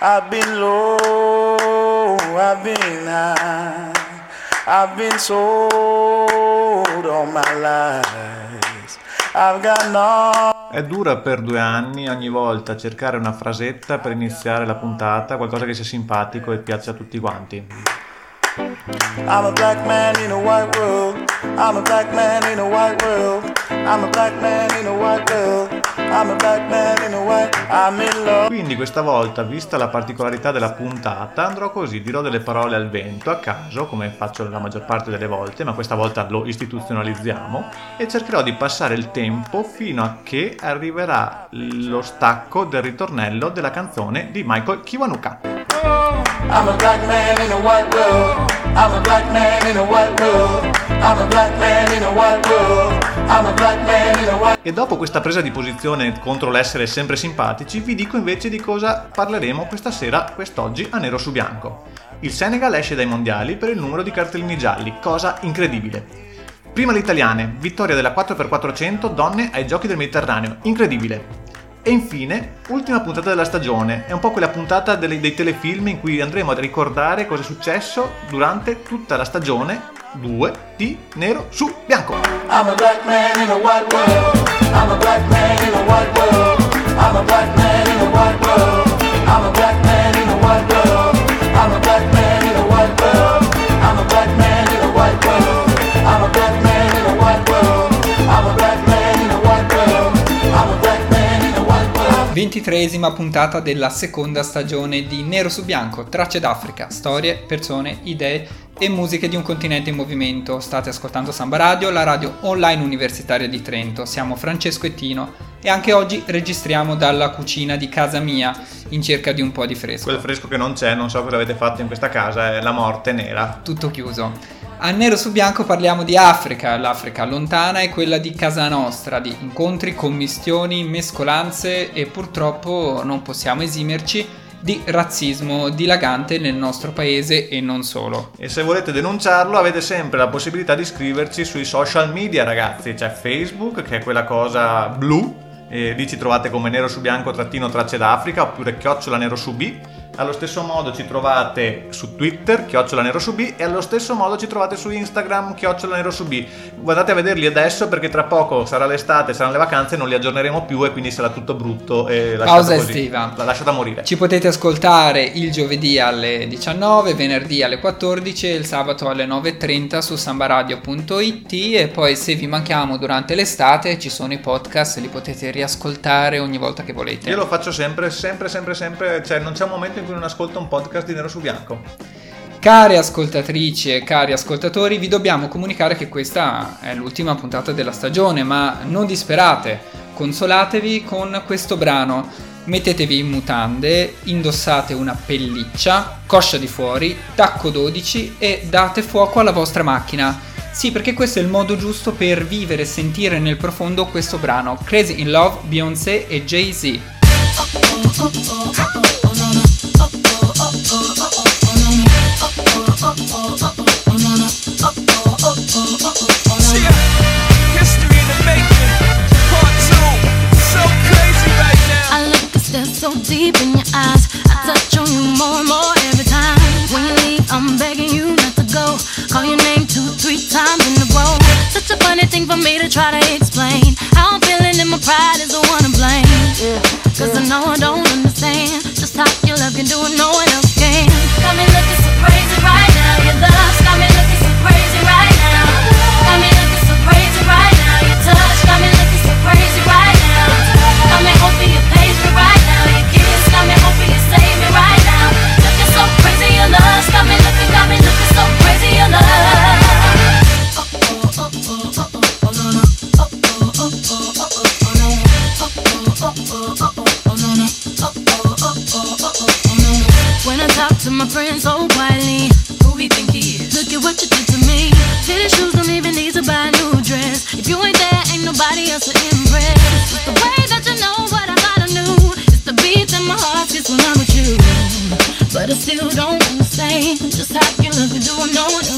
I've been low, I've been high, I've been sold all my life. I've got no. È dura per due anni ogni volta cercare una frasetta per iniziare la puntata, qualcosa che sia simpatico e piaccia a tutti quanti. I'm a black man in a white world. I'm a black man in a white world. I'm a black man in a white world. Quindi questa volta, vista la particolarità della puntata, andrò così, dirò delle parole al vento, a caso, come faccio la maggior parte delle volte, ma questa volta lo istituzionalizziamo, e cercherò di passare il tempo fino a che arriverà lo stacco del ritornello della canzone di Michael Kiwanuka. I'm a black man in a white world. I'm a black man in a white world. I'm a black man in a white world. E dopo questa presa di posizione contro l'essere sempre simpatici, vi dico invece di cosa parleremo questa sera, quest'oggi, a nero su bianco. Il Senegal esce dai mondiali per il numero di cartellini gialli, cosa incredibile. Prima le italiane, vittoria della 4x400 donne ai giochi del Mediterraneo, incredibile. E infine, ultima puntata della stagione, è un po' quella puntata delle- dei telefilm in cui andremo a ricordare cosa è successo durante tutta la stagione 2 di Nero su Bianco. I'm a black man in a white world. I'm a black man in a white world. I'm a black man in a white world. I'm a black Ventitreesima puntata della seconda stagione di Nero su Bianco, Tracce d'Africa, storie, persone, idee e musiche di un continente in movimento. State ascoltando Samba Radio, la radio online universitaria di Trento. Siamo Francesco e Tino e anche oggi registriamo dalla cucina di casa mia in cerca di un po' di fresco. Quel fresco che non c'è, non so cosa avete fatto in questa casa, è la morte nera. tutto chiuso. A Nero su Bianco parliamo di Africa, l'Africa lontana è quella di casa nostra, di incontri, commistioni, mescolanze e purtroppo non possiamo esimerci di razzismo dilagante nel nostro paese e non solo. E se volete denunciarlo avete sempre la possibilità di iscriverci sui social media ragazzi, c'è Facebook che è quella cosa blu, e lì ci trovate come nero su bianco trattino tracce d'Africa oppure chiocciola nero su B. Allo stesso modo ci trovate su Twitter, chiocciola nero su B, e allo stesso modo ci trovate su Instagram, chiocciola nero su B. Guardate a vederli adesso perché tra poco sarà l'estate, saranno le vacanze, non li aggiorneremo più e quindi sarà tutto brutto e Pausa così. estiva. La lasciata morire. Ci potete ascoltare il giovedì alle 19, venerdì alle 14 e il sabato alle 9.30 su sambaradio.it e poi se vi manchiamo durante l'estate ci sono i podcast, li potete riascoltare ogni volta che volete. Io lo faccio sempre, sempre, sempre, sempre, cioè non c'è un momento in cui non ascolto un podcast di nero su bianco. Care ascoltatrici e cari ascoltatori, vi dobbiamo comunicare che questa è l'ultima puntata della stagione, ma non disperate, consolatevi con questo brano. Mettetevi in mutande, indossate una pelliccia, coscia di fuori, tacco 12 e date fuoco alla vostra macchina. Sì, perché questo è il modo giusto per vivere e sentire nel profondo questo brano. Crazy in Love, Beyoncé e Jay-Z. To my friends so quietly, who we think he is? Look at what you did to me. Fitted shoes don't even need to buy a new dress. If you ain't there, ain't nobody else to impress. It's the way that you know what I I knew. It's the beat that my heart gets when I'm with you. But I still don't understand just how you look and do what no one else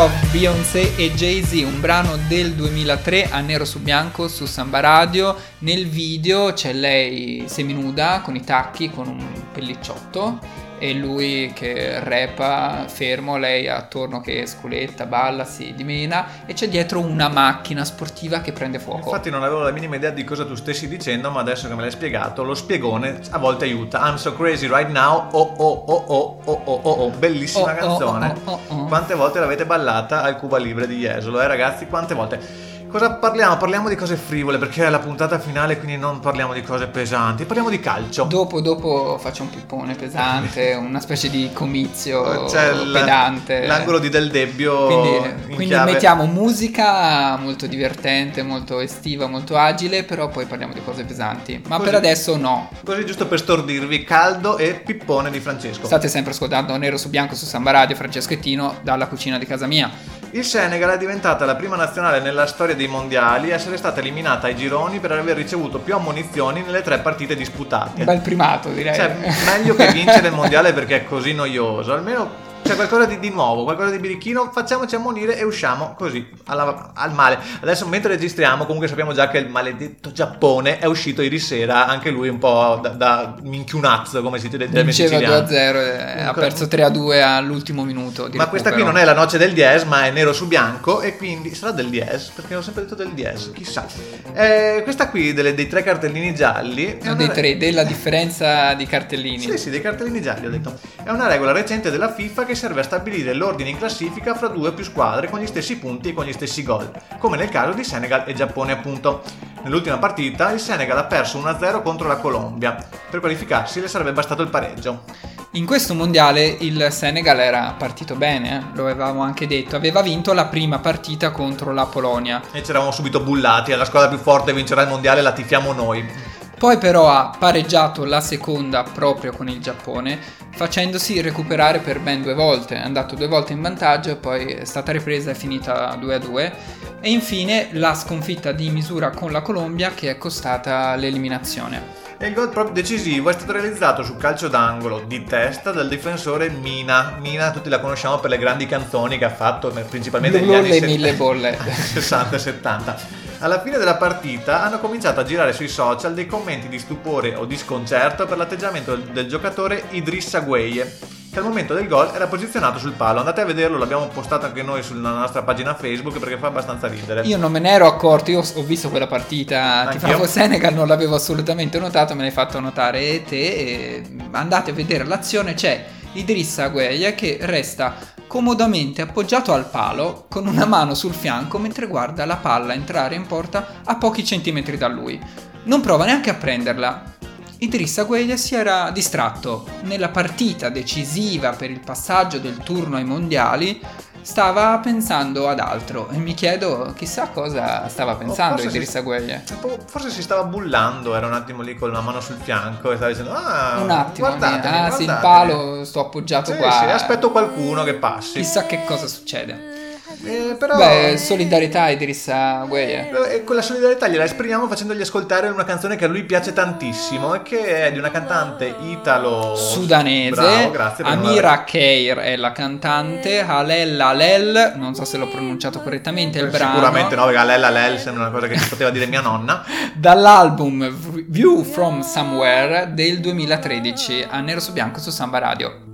Love, Beyoncé e Jay-Z, un brano del 2003 a nero su bianco su Samba Radio. Nel video c'è lei seminuda con i tacchi, con un pellicciotto e lui che rappa fermo, lei attorno che sculetta, balla, si dimena e c'è dietro una macchina sportiva che prende fuoco. Infatti non avevo la minima idea di cosa tu stessi dicendo, ma adesso che me l'hai spiegato, lo spiegone a volte aiuta. I'm so crazy right now, oh oh oh oh oh oh oh, oh. bellissima Oh, oh, canzone. oh, oh, oh. Quante volte l'avete ballata al Cuba Libre di Jesolo, eh ragazzi? Quante volte? Cosa parliamo? Parliamo di cose frivole perché è la puntata finale, quindi non parliamo di cose pesanti, parliamo di calcio. Dopo, dopo faccio un pippone pesante, una specie di comizio C'è l- pedante. l'angolo di Del Debbio Quindi, in quindi mettiamo musica molto divertente, molto estiva, molto agile, però poi parliamo di cose pesanti. Ma Così. per adesso no. Così giusto per stordirvi, caldo e pippone di Francesco. State sempre ascoltando Nero su Bianco su Samba Radio, Francesco e Tino, dalla cucina di casa mia. Il Senegal è diventata la prima nazionale nella storia dei mondiali a essere stata eliminata ai gironi per aver ricevuto più ammonizioni nelle tre partite disputate. Un bel primato, direi. Cioè, meglio che vincere il mondiale perché è così noioso. Almeno c'è qualcosa di, di nuovo, qualcosa di birichino. Facciamoci ammonire e usciamo così alla- al male. Adesso, mentre registriamo, comunque sappiamo già che il maledetto Giappone è uscito ieri sera. Anche lui un po' da, da minchiunazzo, come si dice dai Vinceva siciliani. 2-0 e ha perso 3-2 all'ultimo minuto. Ma questa qui non è la noce del diez, ma è nero su bianco e quindi sarà del diez, perché ho sempre detto del diez, chissà. Eh, questa qui delle- dei tre cartellini gialli è No, dei re- tre, della differenza di cartellini. Sì, sì, dei cartellini gialli ho detto. È una regola recente della FIFA che serve a stabilire l'ordine in classifica fra due o più squadre con gli stessi punti e con gli stessi gol, come nel caso di Senegal e Giappone appunto. Nell'ultima partita il Senegal ha perso 1-0 contro la Colombia. Per qualificarsi le sarebbe bastato il pareggio. In questo mondiale il Senegal era partito bene, eh, lo avevamo anche detto, aveva vinto la prima partita contro la Polonia. E ci eravamo subito bullati, la squadra più forte vincerà il mondiale, la tifiamo noi. Poi però ha pareggiato la seconda proprio con il Giappone, facendosi recuperare per ben due volte. È andato due volte in vantaggio, poi è stata ripresa e finita 2-2. E infine la sconfitta di misura con la Colombia che è costata l'eliminazione. E il gol proprio decisivo è stato realizzato su calcio d'angolo di testa dal difensore Mina. Mina tutti la conosciamo per le grandi canzoni che ha fatto principalmente negli anni le set- mille bolle. anni 60 e 70. Alla fine della partita hanno cominciato a girare sui social dei commenti di stupore o di sconcerto per l'atteggiamento del giocatore Idrissa Gueye, che al momento del gol era posizionato sul palo. Andate a vederlo, l'abbiamo postato anche noi sulla nostra pagina Facebook perché fa abbastanza ridere. Io non me ne ero accorto, io ho visto quella partita Anch'io. tifavo Senegal, non l'avevo assolutamente notato, me l'hai fatto notare te andate a vedere l'azione, c'è Idrissa Gueye che resta comodamente appoggiato al palo con una mano sul fianco mentre guarda la palla entrare in porta a pochi centimetri da lui. Non prova neanche a prenderla. Idrissa Gueye si era distratto nella partita decisiva per il passaggio del turno ai mondiali. Stava pensando ad altro e mi chiedo chissà cosa stava pensando forse si- Idrissa Gueye. Forse si stava bullando, era un attimo lì con la mano sul fianco e stava dicendo Ah, Un attimo, guardatemi, ah sì, il guardatemi." palo sto appoggiato Sì, qua. sì, aspetto qualcuno che passi. Chissà che cosa succede. Eh, però Beh, solidarietà Idrissa Gueye. eh, quella solidarietà gliela esprimiamo facendogli ascoltare una canzone che a lui piace tantissimo e che è di una cantante italo Sudanese, Bravo, grazie Amira Keir è la cantante, Halel Alel, non so se l'ho pronunciato correttamente il Eh, brano. Sicuramente no, perché Lella Lel sembra una cosa che poteva dire mia nonna. Dall'album View from Somewhere del 2013 a nero su bianco su Samba Radio.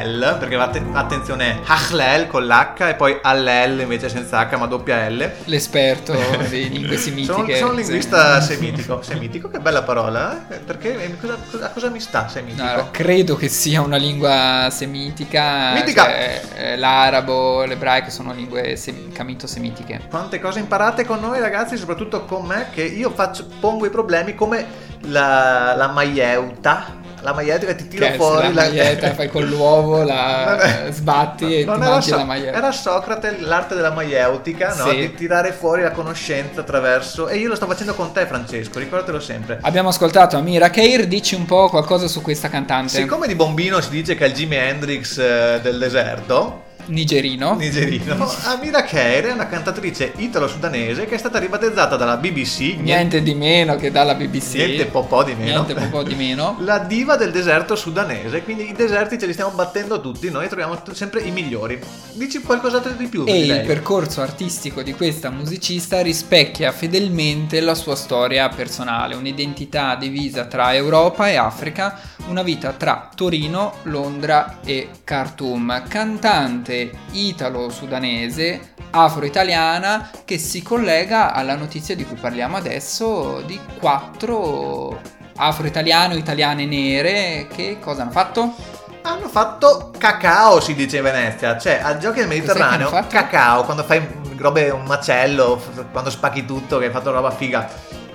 Allel, perché att- attenzione, Hachlel con l'H e poi Allel invece senza H ma doppia L. L'esperto di lingue semitiche. Sono, sono un linguista semitico. Semitico, che bella parola, eh? Perché eh, cosa, cosa- a cosa mi sta semitico? No, credo che sia una lingua semitica. Mitica. cioè, eh, l'arabo, l'ebraico sono lingue sem- camito-semitiche. Quante cose imparate con noi ragazzi, soprattutto con me, che io faccio, pongo i problemi come la, la maieuta. La maieuta ti tiro Che fuori la maglietta, fai con l'uovo, la è- sbatti e non ti era mangi So- la maglietta. Era Socrate l'arte della maieutica, no? Sì. Di tirare fuori la conoscenza attraverso. E io lo sto facendo con te, Francesco, ricordatelo sempre. Abbiamo ascoltato Amira Keir, dici un po' qualcosa su questa cantante Siccome di Bombino si dice che è il Jimi Hendrix eh, del deserto, nigerino. nigerino, Amira Keir è una cantatrice italo-sudanese che è stata ribattezzata dalla BBC, Niente di meno che dalla BBC. niente po' po' di meno. Niente po' di meno. La diva del deserto sudanese, quindi i deserti ce li stiamo battendo tutti, noi troviamo sempre i migliori. Dici qualcos'altro di più? E il lei? percorso artistico di questa musicista rispecchia fedelmente la sua storia personale, un'identità divisa tra Europa e Africa, una vita tra Torino, Londra e Khartoum. Cantante italo-sudanese, afro-italiana, che si collega alla notizia di cui parliamo adesso di quattro afro-italiane o italiane nere che cosa hanno fatto? Hanno fatto cacao, si dice in Venezia, cioè al giochi del Mediterraneo, cacao, quando fai robe, un macello, quando spacchi tutto, che hai fatto roba figa.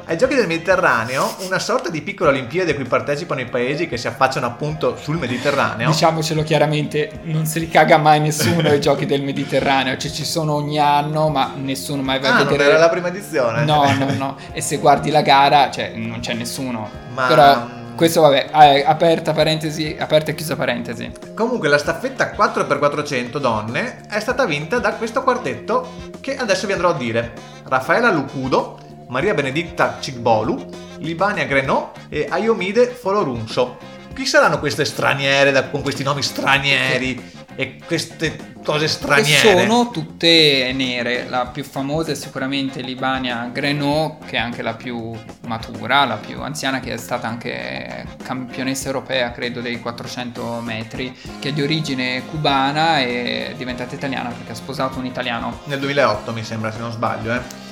Ai giochi del Mediterraneo, una sorta di piccola Olimpiade a cui partecipano i paesi che si affacciano appunto sul Mediterraneo. Diciamocelo chiaramente, non si ricaga mai nessuno ai giochi del Mediterraneo, cioè ci sono ogni anno, ma nessuno mai va ah, a non vedere. era la prima edizione? No, no, no. E se guardi la gara, cioè non c'è nessuno. Ma- Però questo vabbè, eh, aperta parentesi, aperta e chiusa parentesi. Comunque la staffetta 4x400 donne è stata vinta da questo quartetto che adesso vi andrò a dire. Raffaela Lucudo, Maria Benedicta Cigbolu, Libania Grenò e Ayomide Folorunso. Chi saranno queste straniere da- con questi nomi stranieri e queste cose Che straniere? sono tutte nere. La più famosa è sicuramente Libania Grenot, che è anche la più matura, la più anziana, che è stata anche campionessa europea, credo, dei 400 metri, che è di origine cubana e è diventata italiana perché ha sposato un italiano. Nel 2008 mi sembra, se non sbaglio, eh.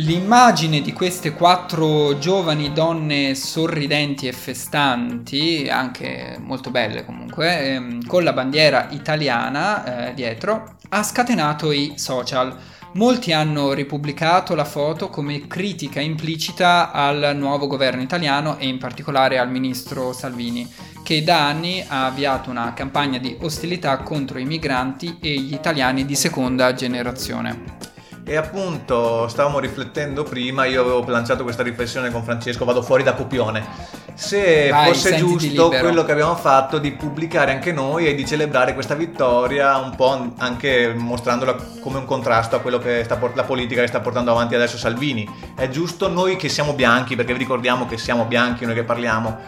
L'immagine di queste quattro giovani donne sorridenti e festanti, anche molto belle comunque, ehm, con la bandiera italiana eh, dietro, ha scatenato i social. Molti hanno ripubblicato la foto come critica implicita al nuovo governo italiano e in particolare al ministro Salvini, che da anni ha avviato una campagna di ostilità contro i migranti e gli italiani di seconda generazione. E appunto stavamo riflettendo prima, io avevo lanciato questa riflessione con Francesco, vado fuori da copione. Se Vai, fosse giusto libero. quello che abbiamo fatto di pubblicare anche noi e di celebrare questa vittoria, un po' anche mostrandola come un contrasto a quello che sta port- la politica che sta portando avanti adesso Salvini. È giusto noi che siamo bianchi, perché vi ricordiamo che siamo bianchi noi che parliamo.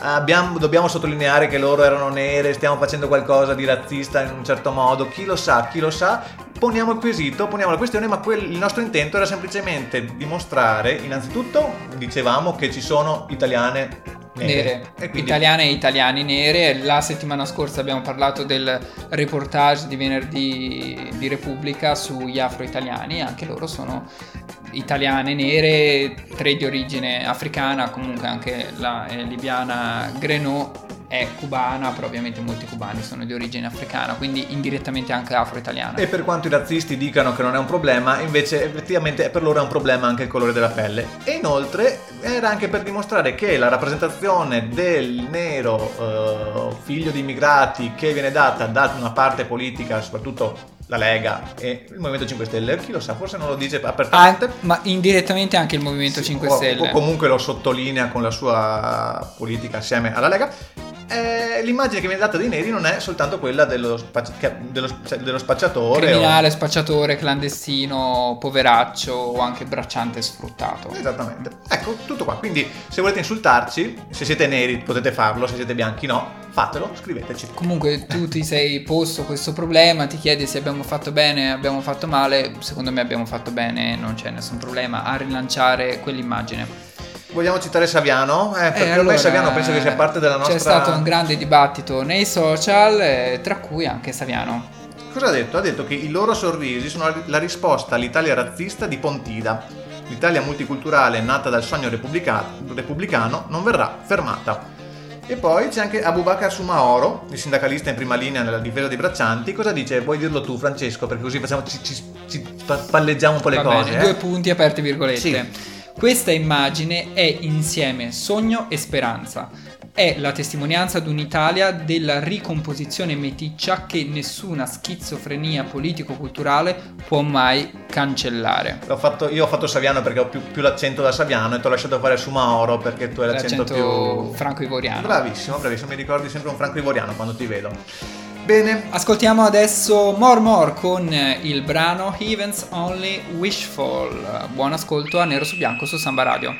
Abbiamo- dobbiamo sottolineare che loro erano nere, stiamo facendo qualcosa di razzista in un certo modo, chi lo sa, chi lo sa, poniamo il quesito, poniamo la questione, ma quel- il nostro intento era semplicemente dimostrare, innanzitutto, dicevamo che ci sono italiane nere, nere, e quindi italiane e italiani nere. La settimana scorsa abbiamo parlato del reportage di venerdì di Repubblica sugli afro-italiani, anche loro sono italiane nere, tre di origine africana, comunque anche la eh, libiana Grenot è cubana, però ovviamente molti cubani sono di origine africana, quindi indirettamente anche afro-italiana. E per quanto i razzisti dicano che non è un problema, invece effettivamente per loro è un problema anche il colore della pelle. E inoltre era anche per dimostrare che la rappresentazione del nero eh, figlio di immigrati che viene data da una parte politica, soprattutto la Lega e il Movimento 5 Stelle, chi lo sa, forse non lo dice Ah, apertamente. ma indirettamente anche il Movimento Sì, 5 o- Stelle. O comunque lo sottolinea con la sua politica assieme alla Lega. Eh, l'immagine che viene data dei neri non è soltanto quella dello, spac- dello, cioè, dello spacciatore. o- Criminale, spacciatore, clandestino, poveraccio o anche bracciante sfruttato. Esattamente. Ecco, tutto qua. Quindi se volete insultarci, se siete neri potete farlo, se siete bianchi no, fatelo, scriveteci. Comunque tu ti sei posto questo problema, ti chiedi se abbiamo fatto bene, abbiamo fatto male, secondo me abbiamo fatto bene, non c'è nessun problema a rilanciare quell'immagine. Vogliamo citare Saviano? Eh, perché Eh, ormai allora, Saviano penso che sia parte della nostra... C'è stato un grande dibattito nei social, eh, tra cui anche Saviano. Cosa ha detto? Ha detto che i loro sorrisi sono la risposta all'Italia razzista di Pontida. L'Italia multiculturale nata dal sogno repubblica- repubblicano non verrà fermata. E poi c'è anche Abubakar Sumaoro, il sindacalista in prima linea nella difesa dei braccianti. Cosa dice? Vuoi dirlo tu, Francesco? Perché così facciamo, ci, ci- ci pa- palleggiamo un po' le Va cose. bene, eh? due punti aperte virgolette. Sì. Questa immagine è insieme sogno e speranza. È la testimonianza di un'Italia della ricomposizione meticcia che nessuna schizofrenia politico-culturale può mai cancellare. Fatto- io ho fatto Saviano perché ho più, più l'accento da Saviano e ti ho lasciato fare Sumaoro perché tu hai l'accento, L'accento più... franco-ivoriano. Bravissimo, bravissimo, mi ricordi sempre un franco ivoriano quando ti vedo. Bene, Ascoltiamo adesso More More con il brano Heaven's Only Wishful. Buon ascolto a Nero su Bianco su Samba Radio.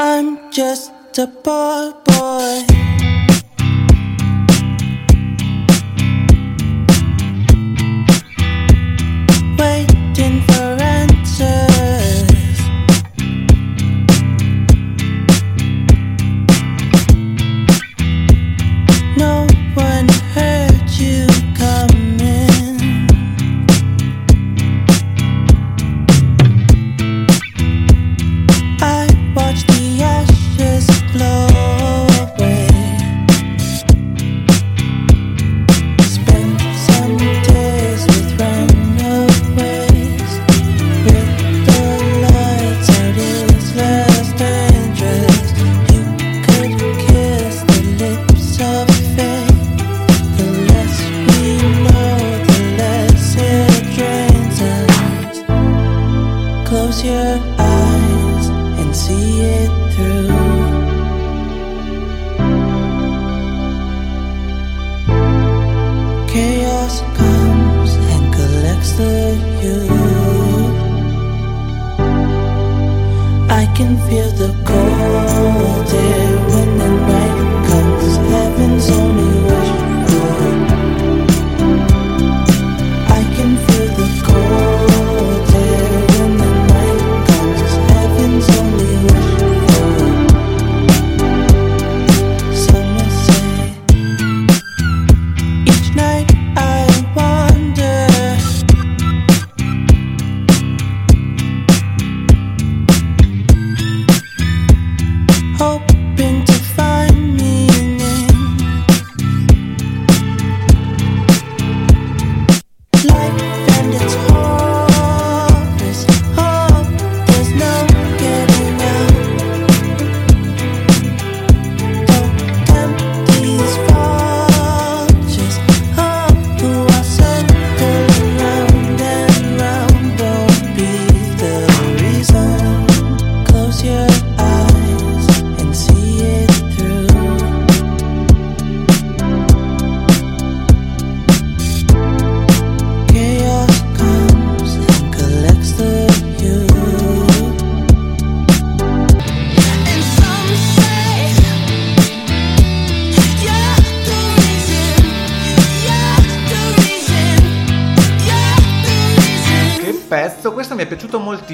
I'm just a poor boy.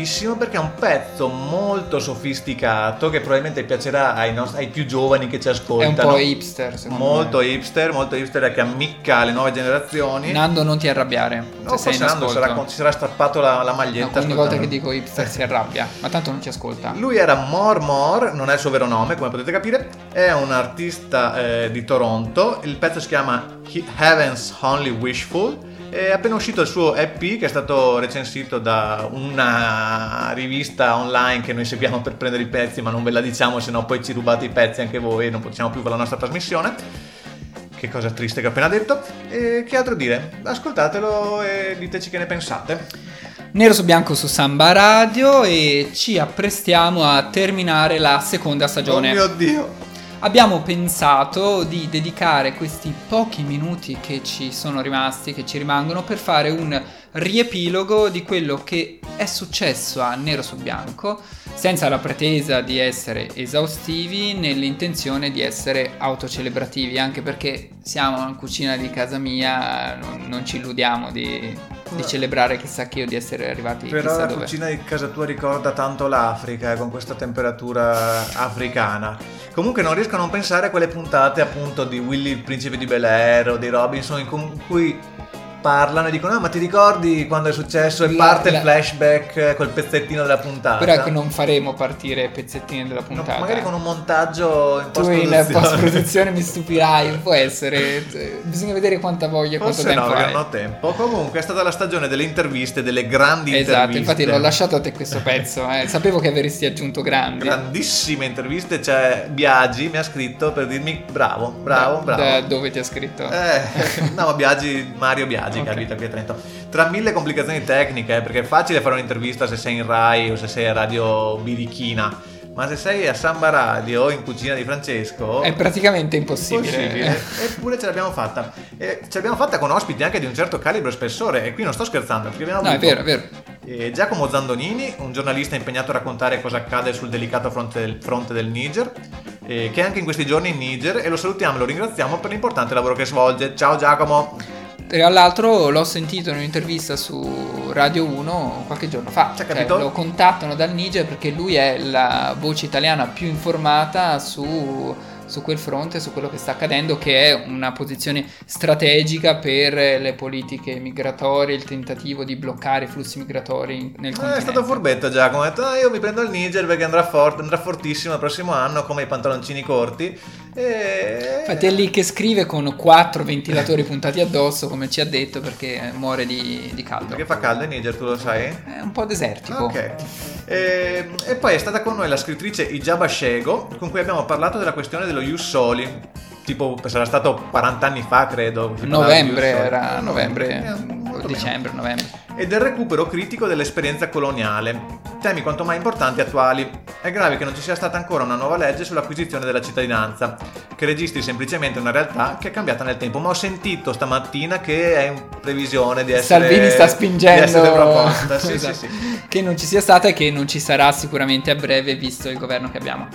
Moltissimo perché è un pezzo molto sofisticato che probabilmente piacerà ai, nost- ai più giovani che ci È un ascoltano. po' hipster, secondo Molto me. hipster, molto hipster che ammicca alle nuove generazioni. Nando, non ti arrabbiare. No, se Nando sarà- si sarà strappato la, la No, maglietta. ogni volta che dico hipster si arrabbia, ma tanto non ci ascolta. Lui era More More, non è il suo vero nome, come potete capire, è un artista eh, di Toronto, il pezzo si chiama He- Heaven's Only Wishful, è appena uscito il suo EP che è stato recensito da una rivista online che noi seguiamo per prendere i pezzi, ma non ve la diciamo, se no poi ci rubate i pezzi anche voi e non possiamo più fare la nostra trasmissione. Che cosa triste che ho appena detto. E che altro dire? Ascoltatelo e diteci che ne pensate. Nero su bianco su Samba Radio e ci apprestiamo a terminare la seconda stagione. Oh mio Dio! Abbiamo pensato di dedicare questi pochi minuti che ci sono rimasti, che ci rimangono, per fare un riepilogo di quello che è successo a Nero su Bianco, senza la pretesa di essere esaustivi, nell'intenzione di essere autocelebrativi, anche perché siamo in cucina di casa mia, non, non ci illudiamo di di celebrare chissà che o di essere arrivati Però chissà la dove. cucina di casa tua ricorda tanto l'Africa eh, con questa temperatura africana. Comunque non riesco a non pensare a quelle puntate appunto di Willy il principe di Bel Air o di Robinson in cu- cui parlano e dicono ah ma ti ricordi quando è successo e La- parte la- il flashback eh, col pezzettino della puntata. Però ecco, non faremo partire pezzettini della No, puntata. magari con un montaggio in Tu in post-produzione. post-produzione mi stupirai, può essere. Bisogna vedere quanta voglia quanto Forse no, tempo perché hai. non ho tempo. Comunque è stata la stagione delle interviste, delle grandi Esatto, interviste. infatti l'ho lasciato a te questo pezzo. eh. Sapevo che avresti aggiunto grandi. Grandissime interviste, c'è Biagi mi ha scritto per dirmi bravo, bravo, Da- bravo. Da dove ti ha scritto? Eh, no, Biagi, Mario Biagi Ok. che abita qui a Trento. Tra mille complicazioni tecniche, eh, perché è facile fare un'intervista se sei in Rai o se sei a Radio Birichina, ma se sei a Samba Radio in cucina di Francesco È praticamente impossibile. Possibile. Eppure ce l'abbiamo fatta. E ce l'abbiamo fatta con ospiti anche di un certo calibro e spessore. E qui non sto scherzando, perché abbiamo No, è vero, è vero. eh, Giacomo Zandonini, un giornalista impegnato a raccontare cosa accade sul delicato fronte del, fronte del Niger, eh, che è anche in questi giorni in Niger, e lo salutiamo e lo ringraziamo per l'importante lavoro che svolge. Ciao Giacomo! Tra l'altro l'ho sentito in un'intervista su Radio 1 qualche giorno fa. Cioè, lo contattano dal Niger perché lui è la voce italiana più informata su, su quel fronte, su quello che sta accadendo, che è una posizione strategica per le politiche migratorie, il tentativo di bloccare i flussi migratori nel Eh, continente. è stato furbetto Giacomo, ha detto "Ah, io mi prendo il Niger perché andrà, forte, andrà fortissimo il prossimo anno come i pantaloncini corti. E... Infatti è lì che scrive con quattro ventilatori puntati addosso, come ci ha detto, perché muore di, di caldo. Perché fa caldo in Niger, tu lo sai? È un po' desertico. Ok. E, e poi è stata con noi la scrittrice Ijaba Shego, con cui abbiamo parlato della questione dello Ius Soli. Tipo, sarà stato 40 anni fa, credo. Novembre era, novembre, Eh, o molto meno. dicembre, novembre. E del recupero critico dell'esperienza coloniale. Temi quanto mai importanti e attuali. È grave che non ci sia stata ancora una nuova legge sull'acquisizione della cittadinanza, che registri semplicemente una realtà che è cambiata nel tempo. Ma ho sentito stamattina che è in previsione di essere. Salvini sta spingendo proposta. Sì, Esatto. sì, sì. che non ci sia stata e che non ci sarà sicuramente a breve visto il governo che abbiamo.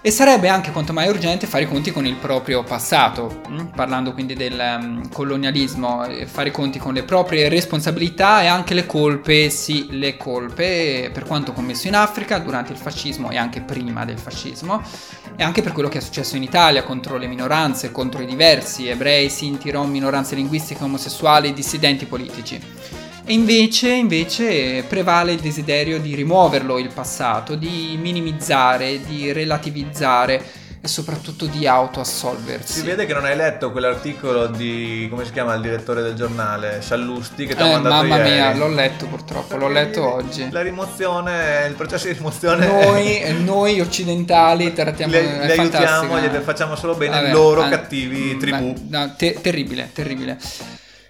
E sarebbe anche quanto mai urgente fare i conti con il proprio passato, mm? parlando quindi del ehm, colonialismo, fare i conti con le proprie responsabilità e anche le colpe, sì, le colpe per quanto commesso in Africa durante il fascismo e anche prima del fascismo e anche per quello che è successo in Italia contro le minoranze, contro i diversi, ebrei, sinti, rom, minoranze linguistiche, omosessuali, dissidenti politici. E invece, invece prevale il desiderio di rimuoverlo il passato, di minimizzare, di relativizzare e soprattutto di autoassolversi. Si vede che non hai letto quell'articolo di. come si chiama il direttore del giornale? Sciallusti che ti ha Eh, mandato mamma ieri. mia, l'ho letto purtroppo, l'ho letto oggi. La rimozione, il processo di rimozione. Noi, noi occidentali trattiamo le, le aiutiamo, gli facciamo solo bene Vabbè, loro ah, cattivi tribù. ma- no, te- terribile, terribile.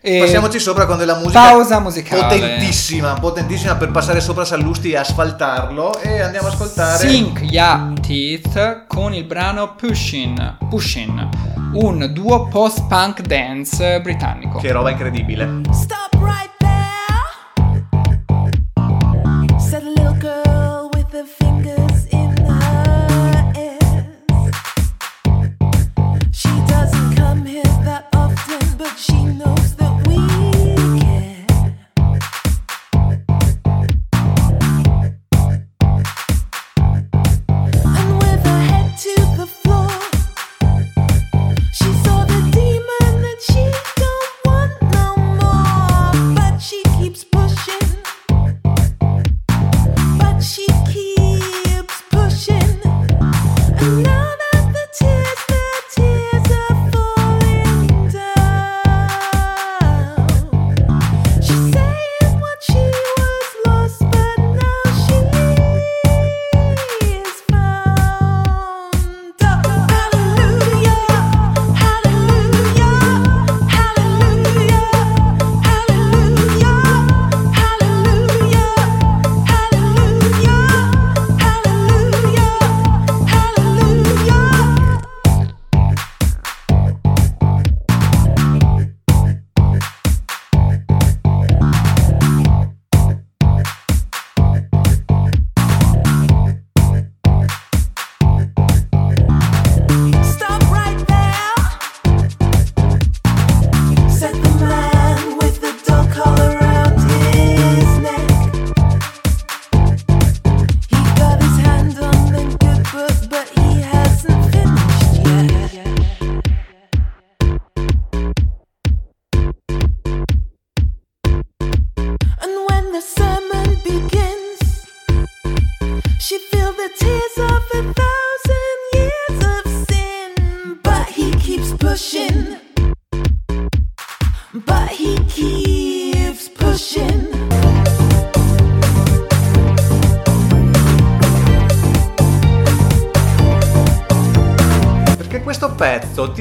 E- Passiamoci sopra con della musica Pausa musicale. potentissima, potentissima per passare sopra Sallusti e asfaltarlo e andiamo a ascoltare Sink Ya Teeth con il brano Pushin, Pushin, un duo post-punk dance britannico. che roba incredibile. Stop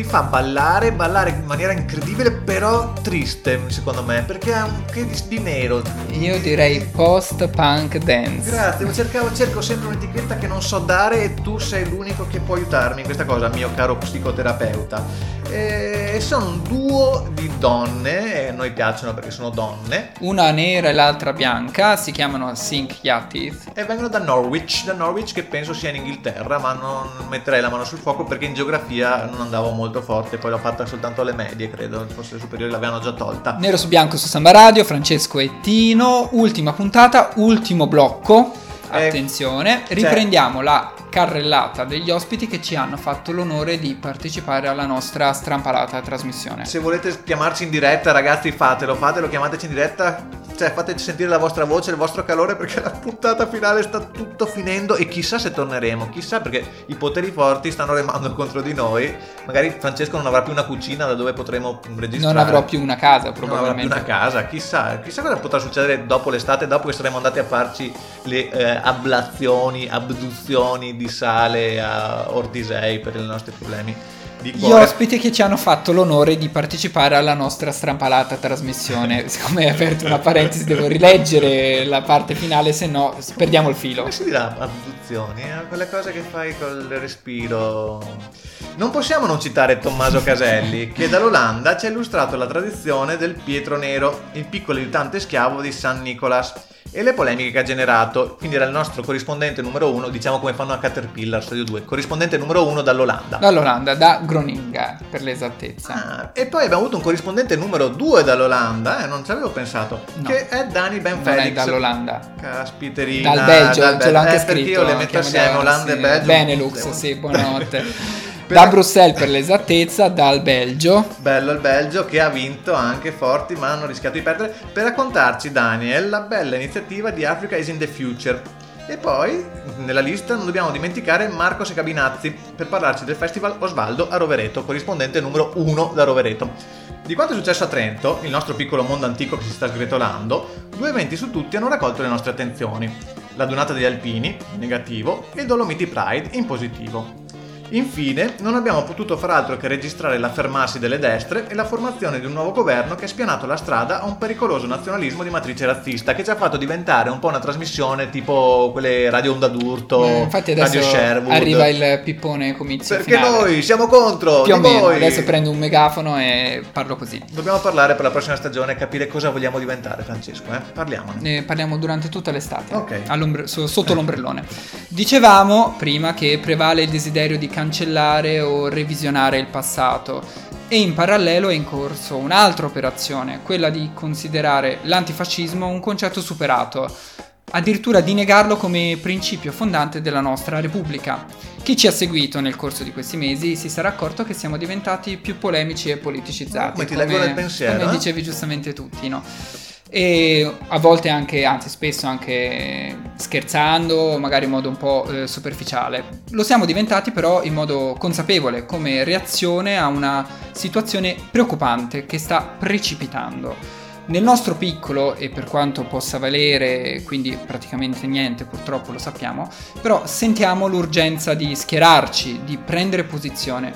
fa ballare, ballare in maniera incredibile, però triste, secondo me, perché ha un che di, di nero. Io direi post-punk dance. Grazie, cercavo, cerco sempre un'etichetta che non so dare e tu sei l'unico che può aiutarmi in questa cosa, mio caro psicoterapeuta. E sono un duo di donne, e a noi piacciono perché sono donne, Una nera e l'altra bianca, si chiamano Sink Yatis. e vengono da Norwich, da Norwich che penso sia in Inghilterra, ma non metterei la mano sul fuoco perché in geografia non andavo molto forte, poi l'ho fatta soltanto alle medie, credo, forse le superiori l'avevano già tolta. Nero su bianco su Samba Radio, Francesco e Tino, ultima puntata, ultimo blocco. Eh, Attenzione, cioè- riprendiamo la carrellata degli ospiti che ci hanno fatto l'onore di partecipare alla nostra strampalata trasmissione. Se volete chiamarci in diretta, ragazzi, fatelo, fatelo, chiamateci in diretta. Cioè, fateci sentire la vostra voce, il vostro calore, perché la puntata finale sta tutto finendo. E chissà se torneremo, chissà perché i poteri forti stanno remando contro di noi. Magari Francesco non avrà più una cucina da dove potremo registrare. Non avrò più una casa, Non avrà più probabilmente. una casa, chissà, chissà cosa potrà succedere dopo l'estate, dopo che saremo andati a farci le eh, ablazioni, abduzioni di sale a Ordisei per i nostri problemi di Gli cuore. ospiti che ci hanno fatto l'onore di partecipare alla nostra strampalata trasmissione. Siccome hai aperto una parentesi, devo rileggere la parte finale, se no perdiamo il filo. Come si dirà abduzioni? eh? Quelle cose che fai col respiro. Non possiamo non citare Tommaso Caselli, che dall'Olanda ci ha illustrato la tradizione del Pietro Nero, il piccolo aiutante schiavo di San Nicolas, e le polemiche che ha generato. Quindi era il nostro corrispondente numero uno, diciamo come fanno a Caterpillar Stadio 2, corrispondente numero uno dall'Olanda. Dall'Olanda, da Groninga per l'esattezza. Ah, e poi abbiamo avuto un corrispondente numero 2 dall'Olanda, eh, non ci avevo pensato, No. che è Dani Ben Non Felix. è dall'Olanda. Caspiterina. Dal Belgio, dal ce l'ho anche eh, perché scritto. io le metto assieme, da- Olanda sì, e Belgio. Benelux, Devo- sì, buonanotte. Per- da Bruxelles per l'esattezza, dal Belgio. Bello il Belgio che ha vinto anche forti ma hanno rischiato di perdere per raccontarci Daniel la bella iniziativa di Africa is in the Future. E poi nella lista non dobbiamo dimenticare Marco Secabinazzi per parlarci del festival Osvaldo a Rovereto, corrispondente numero 1 da Rovereto. Di quanto è successo a Trento, il nostro piccolo mondo antico che si sta sgretolando, due eventi su tutti hanno raccolto le nostre attenzioni. La Dunata degli Alpini, in negativo, e il Dolomiti Pride, in positivo. Infine, non abbiamo potuto far altro che registrare l'affermarsi delle destre e la formazione di un nuovo governo che ha spianato la strada a un pericoloso nazionalismo di matrice razzista che ci ha fatto diventare un po' una trasmissione tipo quelle Radio Onda d'Urto, Eh, Infatti Radio adesso Sherwood. arriva il pippone comizio Perché finale. noi siamo contro Più o meno, voi. adesso prendo un megafono e parlo così. Dobbiamo parlare per la prossima stagione e capire cosa vogliamo diventare, Francesco, eh? Parliamone. Ne parliamo durante tutta l'estate, Ok. all'ombre- so- sotto l'ombrellone. Dicevamo prima che prevale il desiderio di cancellare o revisionare il passato e in parallelo è in corso un'altra operazione, quella di considerare l'antifascismo un concetto superato, addirittura di negarlo come principio fondante della nostra Repubblica. Chi ci ha seguito nel corso di questi mesi si sarà accorto che siamo diventati più polemici e politicizzati. Come ti leggo nel pensiero, Come eh? dicevi giustamente tutti, no? E a volte anche, anzi spesso anche scherzando, magari in modo un po' eh, superficiale. Lo siamo diventati però in modo consapevole, come reazione a una situazione preoccupante che sta precipitando. Nel nostro piccolo, e per quanto possa valere, quindi praticamente niente, purtroppo lo sappiamo, però sentiamo l'urgenza di schierarci, di prendere posizione,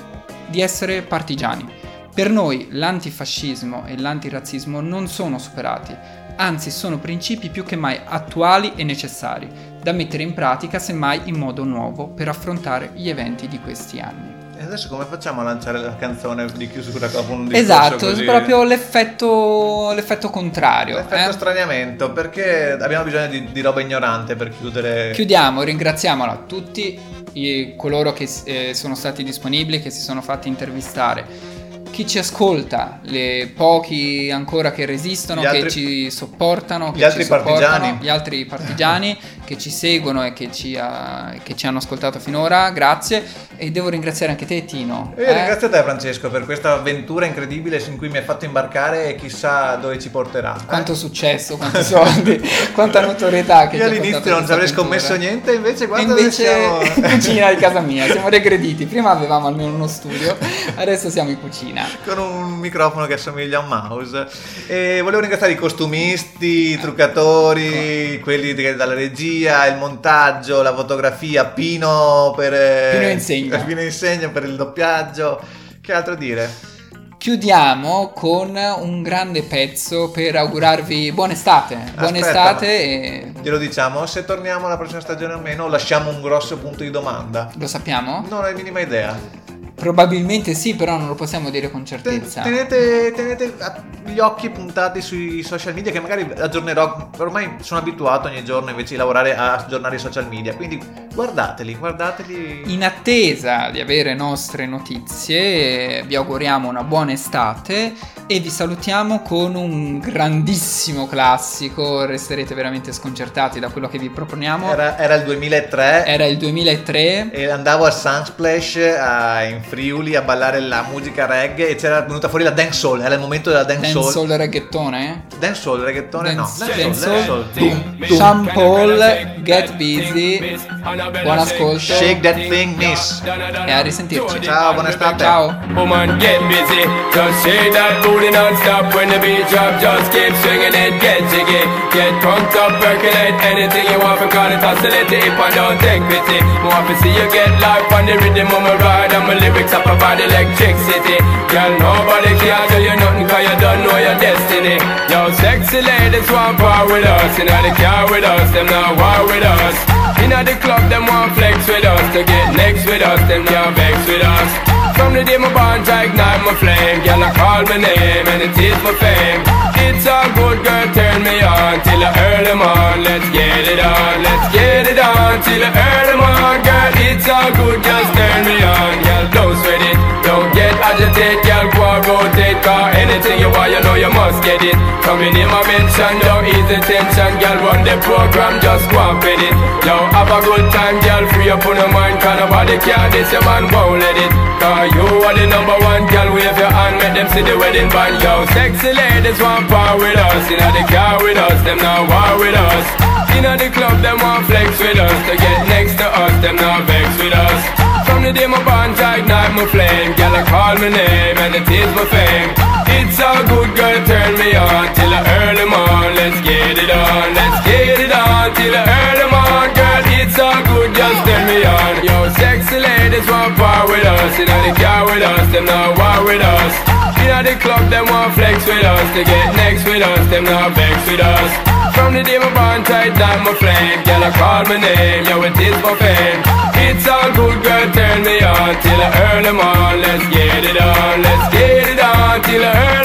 di essere partigiani. Per noi l'antifascismo e l'antirazzismo non sono superati, anzi sono principi più che mai attuali e necessari, da mettere in pratica semmai in modo nuovo per affrontare gli eventi di questi anni. E adesso come facciamo a lanciare la canzone di chiusura dopo un discorso Esatto, così? proprio l'effetto, l'effetto contrario. L'effetto eh? straniamento, perché abbiamo bisogno di, di roba ignorante per chiudere. Chiudiamo, ringraziamo a tutti i- coloro che eh, sono stati disponibili, che si sono fatti intervistare. Chi ci ascolta, le pochi ancora che resistono, Gli altri- che ci sopportano, gli che altri ci sopportano, gli altri partigiani che ci seguono e che ci, ha- che ci hanno ascoltato finora, grazie. E devo ringraziare anche te, Tino. E eh? ringrazio te Francesco per questa avventura incredibile in cui mi hai fatto imbarcare e chissà dove ci porterà. eh? Quanto successo, quanti soldi, quanta notorietà che Io all'inizio non ci avrei scommesso niente, invece guarda dove invece siamo. in cucina di casa mia, siamo regrediti. Prima avevamo almeno uno studio, adesso siamo in cucina. Macchina. con un microfono che assomiglia a un mouse. E volevo ringraziare i costumisti, i truccatori, quelli di- dalla regia, il montaggio, la fotografia, Pino per eh, Pino Insegno. Pino Insegno per il doppiaggio. Che altro dire? Chiudiamo con un grande pezzo per augurarvi buona estate. Buona estate e Glielo diciamo, se torniamo alla prossima stagione o meno, lasciamo un grosso punto di domanda. lo sappiamo? Non ho la minima idea. Probabilmente sì, però non lo possiamo dire con Te- certezza. Tenete, tenete gli occhi puntati sui social media che magari aggiornerò. Ormai sono abituato ogni giorno invece di lavorare a aggiornare i social media. Quindi guardateli, guardateli. In attesa di avere nostre notizie, vi auguriamo una buona estate e vi salutiamo con un grandissimo classico. Resterete veramente sconcertati da quello che vi proponiamo. Era, era il 2003 Era il 2003. e andavo al Sunsplash a- in Friuli a ballare la musica reggae e c'era venuta fuori la dancehall. Era il momento della dancehall. Dancehall reggaetone. Dancehall, reggaetone no. Dance- Dancehall, dancehall. tum. Sean Paul, Get Busy. Buon ascolto. Shake that thing, miss. E a risentirci. Ciao, buona estate. Ciao. Woman, get busy. Just shake that booty non-stop when the beat drop. Just keep swinging it, get jiggy. Get drunk up, percolate anything you want. Call it oscillate if I don't take pity. To see you get life on the rhythm of my ride. And my lyrics up about electricity. Girl, nobody can do you nothing cause you don't know your destiny. Yo, sexy ladies want power with us. Know they car with us, them not war with us. Inna the club, them want flex with us To get next with us, them can't vex with us From the day my I ignite my flame. Girl, I call my name and it is my fame. It's a good girl, turn me on Till I earn them on, let's get it on Let's get it on, till I earn them on Girl, it's all good, just turn me on. Girl, don't sweat it, don't get agitated. Girl, go rotate, cause anything you want, you know you must get it. Coming in my mention, don't ease the tension. Girl, run the program, just go and fit it. Yo, have a good time, girl, free up on your mind. Cause nobody care, this your man won't let it. Cause you are the number one, girl, wave your hand Make them see the wedding band, yo Sexy ladies want power with us. Inna the car with us, them not war with us. Inna the club, them want flex with us. To get next to us, them not vex with us the day my bond, ignite my flame. Girl, I call my name and it is my fame. It's a good girl, turn me on Till earn them on, let's get it on Let's get it on, till earn them on Girl, it's all good, just turn me on. Yo, sexy ladies want power with us. Inna the car with us, them not war with us Inna the club, them want flex with us. To get next with us, them not vex with us. From the day my bond tight down my flame Girl, I call my name, yo, it is my fame It's all good, girl, turn me on Till I earn them on, let's get it on Let's get it on, till I earn